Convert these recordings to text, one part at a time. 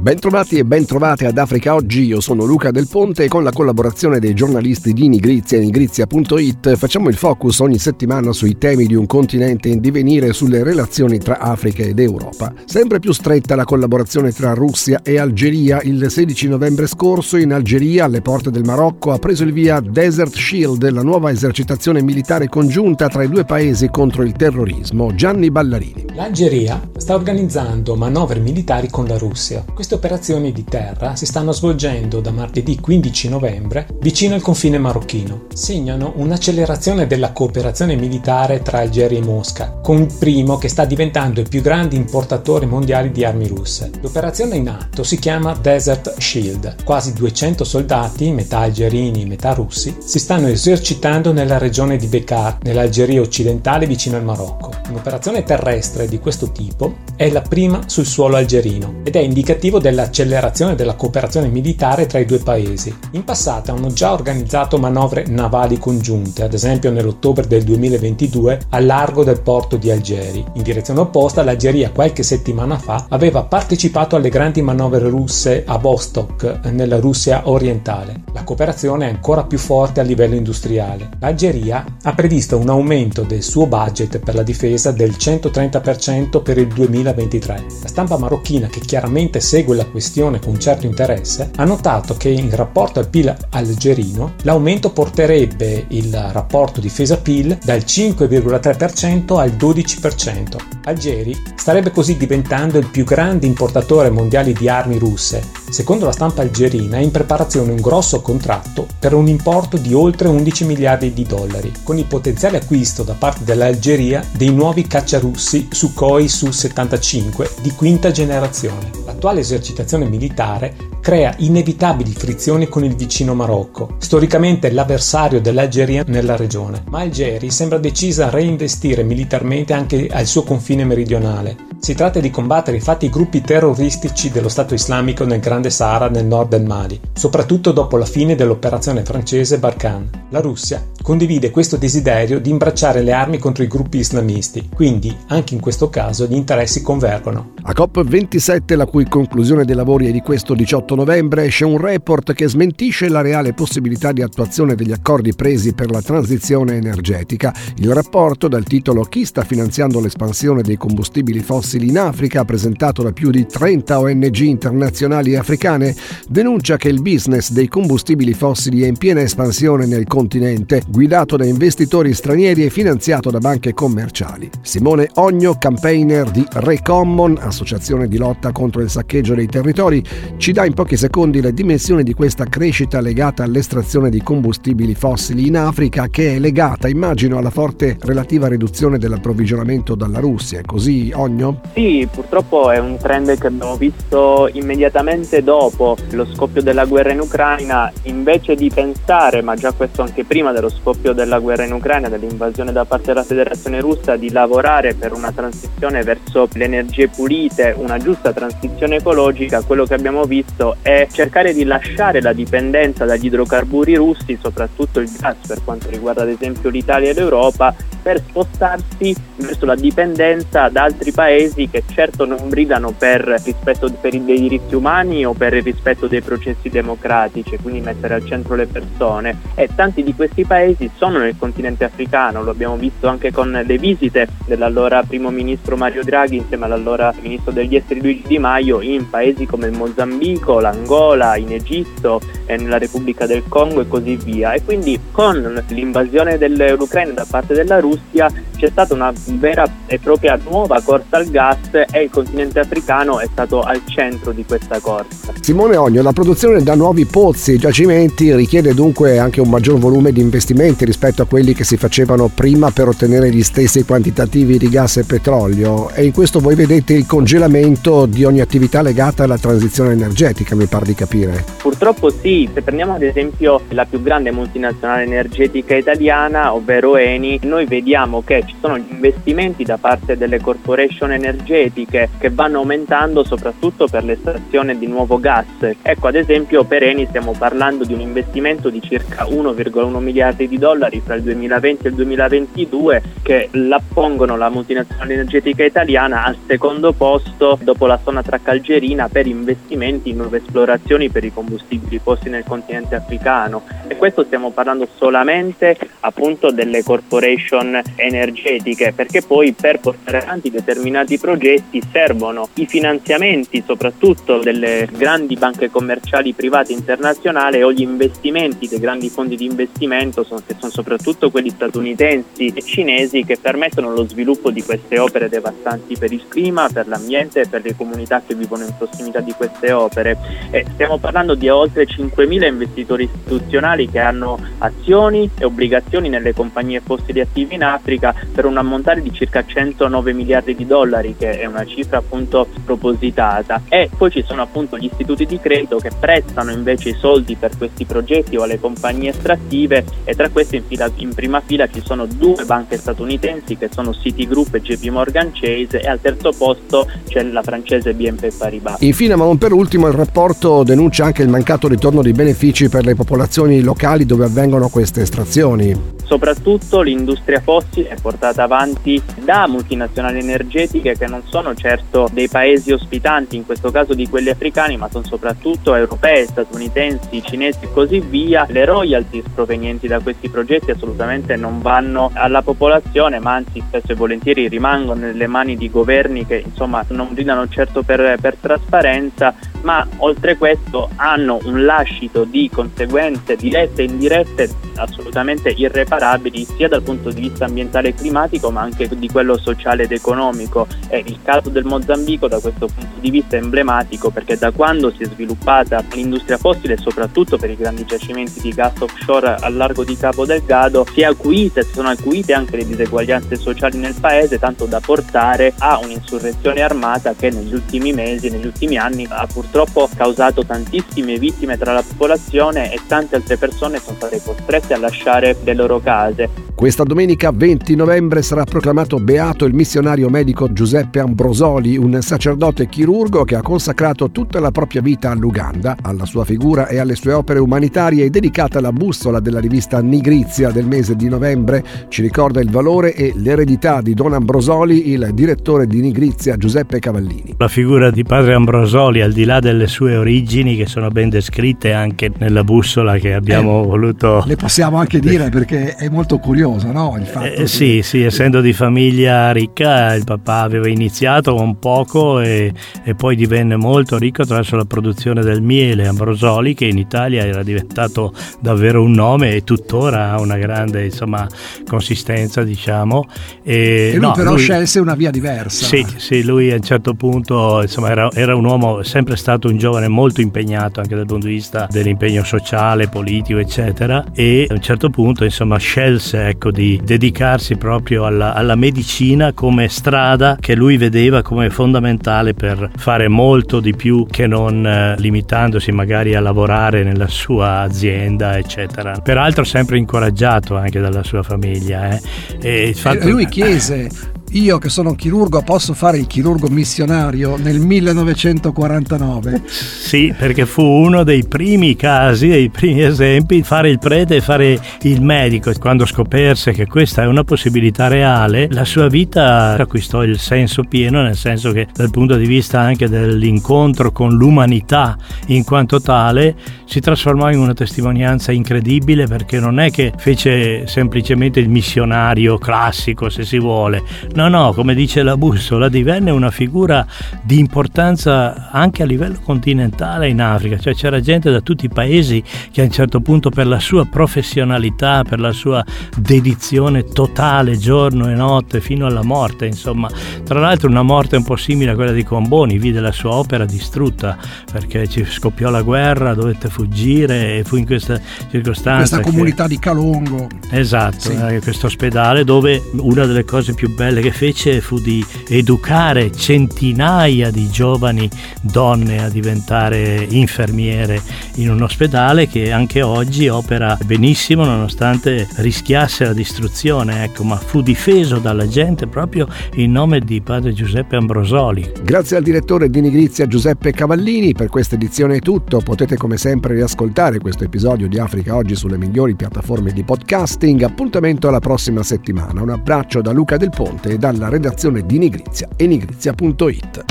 Bentrovati e bentrovate ad Africa Oggi, io sono Luca Del Ponte e con la collaborazione dei giornalisti di Nigrizia e nigrizia.it facciamo il focus ogni settimana sui temi di un continente in divenire sulle relazioni tra Africa ed Europa. Sempre più stretta la collaborazione tra Russia e Algeria. Il 16 novembre scorso in Algeria, alle porte del Marocco, ha preso il via Desert Shield, la nuova esercitazione militare congiunta tra i due paesi contro il terrorismo. Gianni Ballarini. L'Algeria sta organizzando manovre militari con la Russia. Queste operazioni di terra si stanno svolgendo da martedì 15 novembre vicino al confine marocchino. Segnano un'accelerazione della cooperazione militare tra Algeria e Mosca, con il primo che sta diventando il più grande importatore mondiale di armi russe. L'operazione in atto si chiama Desert Shield. Quasi 200 soldati, metà algerini e metà russi, si stanno esercitando nella regione di Bekaa, nell'Algeria occidentale vicino al Marocco. Un'operazione terrestre di questo tipo è la prima sul suolo algerino ed è indicativo dell'accelerazione della cooperazione militare tra i due paesi. In passato hanno già organizzato manovre navali congiunte, ad esempio nell'ottobre del 2022 al largo del porto di Algeri. In direzione opposta, l'Algeria qualche settimana fa aveva partecipato alle grandi manovre russe a Vostok, nella Russia orientale. La cooperazione è ancora più forte a livello industriale. L'Algeria ha previsto un aumento del suo budget per la difesa del 130% per il 2023. La stampa marocchina, che chiaramente segue la questione con certo interesse, ha notato che in rapporto al PIL algerino l'aumento porterebbe il rapporto difesa-PIL dal 5,3% al 12%. Algeri starebbe così diventando il più grande importatore mondiale di armi russe. Secondo la stampa algerina è in preparazione un grosso contratto per un importo di oltre 11 miliardi di dollari, con il potenziale acquisto da parte dell'Algeria dei nuovi cacciarussi Sukhoi Su-75 di quinta generazione. L'attuale esercitazione militare crea inevitabili frizioni con il vicino Marocco, storicamente l'avversario dell'Algeria nella regione, ma Algeri sembra decisa a reinvestire militarmente anche al suo confine meridionale. Si tratta di combattere infatti i gruppi terroristici dello Stato islamico nel Grande Sahara nel nord del Mali, soprattutto dopo la fine dell'operazione francese Barkhane. La Russia condivide questo desiderio di imbracciare le armi contro i gruppi islamisti, quindi anche in questo caso gli interessi convergono. A COP27, la cui conclusione dei lavori è di questo 18 novembre, esce un report che smentisce la reale possibilità di attuazione degli accordi presi per la transizione energetica. Il rapporto, dal titolo Chi sta finanziando l'espansione dei combustibili fossili in Africa, presentato da più di 30 ONG internazionali africane, denuncia che il business dei combustibili fossili è in piena espansione nel continente, guidato da investitori stranieri e finanziato da banche commerciali. Simone Ogno, campaigner di Recommon, associazione di lotta contro il saccheggio dei territori, ci dà in pochi secondi le dimensioni di questa crescita legata all'estrazione di combustibili fossili in Africa che è legata, immagino, alla forte relativa riduzione dell'approvvigionamento dalla Russia. È così, Ogno? Sì, purtroppo è un trend che abbiamo visto immediatamente dopo lo scoppio della guerra in Ucraina, invece di pensare, ma già questo anche prima dello scoppio della guerra in Ucraina, dell'invasione da parte della Federazione Russa, di lavorare per una transizione verso le energie pulite, una giusta transizione ecologica, quello che abbiamo visto è cercare di lasciare la dipendenza dagli idrocarburi russi, soprattutto il gas per quanto riguarda ad esempio l'Italia e l'Europa, per spostarsi verso la dipendenza da altri paesi che certo non brillano per rispetto per i diritti umani o per il rispetto dei processi democratici, quindi mettere al centro le persone. E tanti di questi paesi sono nel continente africano, lo abbiamo visto anche con le visite dell'allora primo ministro Mario Draghi insieme all'allora ministro degli esteri Luigi Di Maio in paesi come il Mozambico, l'Angola, in Egitto, nella Repubblica del Congo e così via. E quindi con l'invasione dell'Ucraina da parte della Russia c'è stata una vera e propria nuova corsa al gas e il continente africano è stato al centro di questa corsa. Simone Ogno, la produzione da nuovi pozzi e giacimenti richiede dunque anche un maggior volume di investimenti rispetto a quelli che si facevano prima per ottenere gli stessi quantitativi di gas e petrolio e in questo voi vedete il congelamento di ogni attività legata alla transizione energetica, mi pare di capire. Purtroppo sì, se prendiamo ad esempio la più grande multinazionale energetica italiana, ovvero Eni, noi vediamo che ci sono gli investimenti da parte delle corporation energetiche che vanno aumentando soprattutto per l'estrazione di nuovo gas. Ecco, ad esempio per Eni stiamo parlando di un investimento di circa 1,1 miliardi di dollari fra il 2020 e il 2022 che la pongono la multinazionale energetica italiana al secondo posto dopo la zona tracalgerina per investimenti in nuove esplorazioni per i combustibili posti nel continente africano e questo stiamo parlando solamente appunto delle corporation energetiche perché poi per portare avanti determinati progetti servono i finanziamenti soprattutto delle grandi banche commerciali private internazionali o gli investimenti dei grandi fondi di investimento che sono soprattutto quelli statunitensi e cinesi che permettono lo sviluppo di queste opere devastanti per il clima, per l'ambiente e per le comunità che vivono in prossimità di queste opere. E stiamo parlando di oltre 5.000 investitori istituzionali che hanno azioni e obbligazioni nelle compagnie fossili attive in Africa per un ammontare di circa 109 miliardi di dollari, che è una cifra appunto propositata. E poi ci sono appunto gli istituti di credito che prestano invece i soldi per questi progetti o alle compagnie estrattive e tra queste in, fila, in prima fila ci sono due banche statunitensi che sono Citigroup e JP Morgan Chase e al terzo posto c'è la francese BNP Paribas. Infine, ma non per ultimo, il rapporto denuncia anche il mancato ritorno di benefici per le popolazioni locali dove avvengono queste estrazioni. Soprattutto l'industria fossile è portata avanti da multinazionali energetiche che non sono certo dei paesi ospitanti, in questo caso di quelli africani, ma sono soprattutto europee, statunitensi, cinesi e così via. Le royalties provenienti da questi progetti assolutamente non vanno alla popolazione, ma anzi spesso e volentieri rimangono nelle mani di governi che insomma non gridano certo per, per trasparenza, ma oltre questo hanno un lascito di conseguenze dirette e indirette assolutamente irreparabili sia dal punto di vista ambientale e climatico ma anche di quello sociale ed economico. E il caso del Mozambico da questo punto di vista è emblematico perché da quando si è sviluppata l'industria fossile soprattutto per i grandi giacimenti di gas offshore al largo di Capo Delgado si è acuita, si sono acuite anche le diseguaglianze sociali nel paese tanto da portare a un'insurrezione armata che negli ultimi mesi, negli ultimi anni ha purtroppo purtroppo causato tantissime vittime tra la popolazione e tante altre persone sono state costrette a lasciare le loro case. Questa domenica 20 novembre sarà proclamato beato il missionario medico Giuseppe Ambrosoli, un sacerdote chirurgo che ha consacrato tutta la propria vita all'Uganda, alla sua figura e alle sue opere umanitarie dedicata alla bussola della rivista Nigrizia del mese di novembre ci ricorda il valore e l'eredità di Don Ambrosoli, il direttore di Nigrizia Giuseppe Cavallini. La figura di padre Ambrosoli, al di là delle sue origini che sono ben descritte anche nella bussola che abbiamo eh, voluto... Le possiamo anche dire perché è molto curioso, no? Il fatto eh, che... Sì, sì, essendo di famiglia ricca, il papà aveva iniziato con poco e, e, poi divenne molto ricco attraverso la produzione del miele Ambrosoli che in Italia era diventato davvero un nome e tuttora ha una grande insomma, consistenza, diciamo. E, e lui no, però lui... scelse una via diversa. Sì, sì, lui a un certo punto insomma, era, era un uomo sempre stato stato un giovane molto impegnato anche dal punto di vista dell'impegno sociale, politico, eccetera, e a un certo punto insomma scelse ecco, di dedicarsi proprio alla, alla medicina come strada che lui vedeva come fondamentale per fare molto di più che non eh, limitandosi magari a lavorare nella sua azienda, eccetera. Peraltro sempre incoraggiato anche dalla sua famiglia. Eh. E fatto... lui chiese io che sono chirurgo posso fare il chirurgo missionario nel 1949? Sì, perché fu uno dei primi casi, dei primi esempi, fare il prete e fare il medico. Quando scoperse che questa è una possibilità reale, la sua vita acquistò il senso pieno, nel senso che dal punto di vista anche dell'incontro con l'umanità in quanto tale, si trasformò in una testimonianza incredibile perché non è che fece semplicemente il missionario classico, se si vuole No, no, come dice la bussola, divenne una figura di importanza anche a livello continentale in Africa, cioè c'era gente da tutti i paesi che a un certo punto per la sua professionalità, per la sua dedizione totale giorno e notte fino alla morte, insomma, tra l'altro una morte un po' simile a quella di Comboni, vide la sua opera distrutta perché ci scoppiò la guerra, dovette fuggire e fu in questa circostanza. Questa comunità che... di Calongo. Esatto, sì. eh, questo ospedale dove una delle cose più belle che che fece fu di educare centinaia di giovani donne a diventare infermiere in un ospedale che anche oggi opera benissimo nonostante rischiasse la distruzione, ecco, ma fu difeso dalla gente proprio in nome di padre Giuseppe Ambrosoli. Grazie al direttore di Nigrizia Giuseppe Cavallini, per questa edizione è tutto, potete come sempre riascoltare questo episodio di Africa Oggi sulle migliori piattaforme di podcasting, appuntamento alla prossima settimana, un abbraccio da Luca Del Ponte dalla redazione di Nigrizia e nigrizia.it.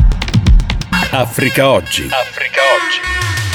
Africa Oggi. Africa Oggi.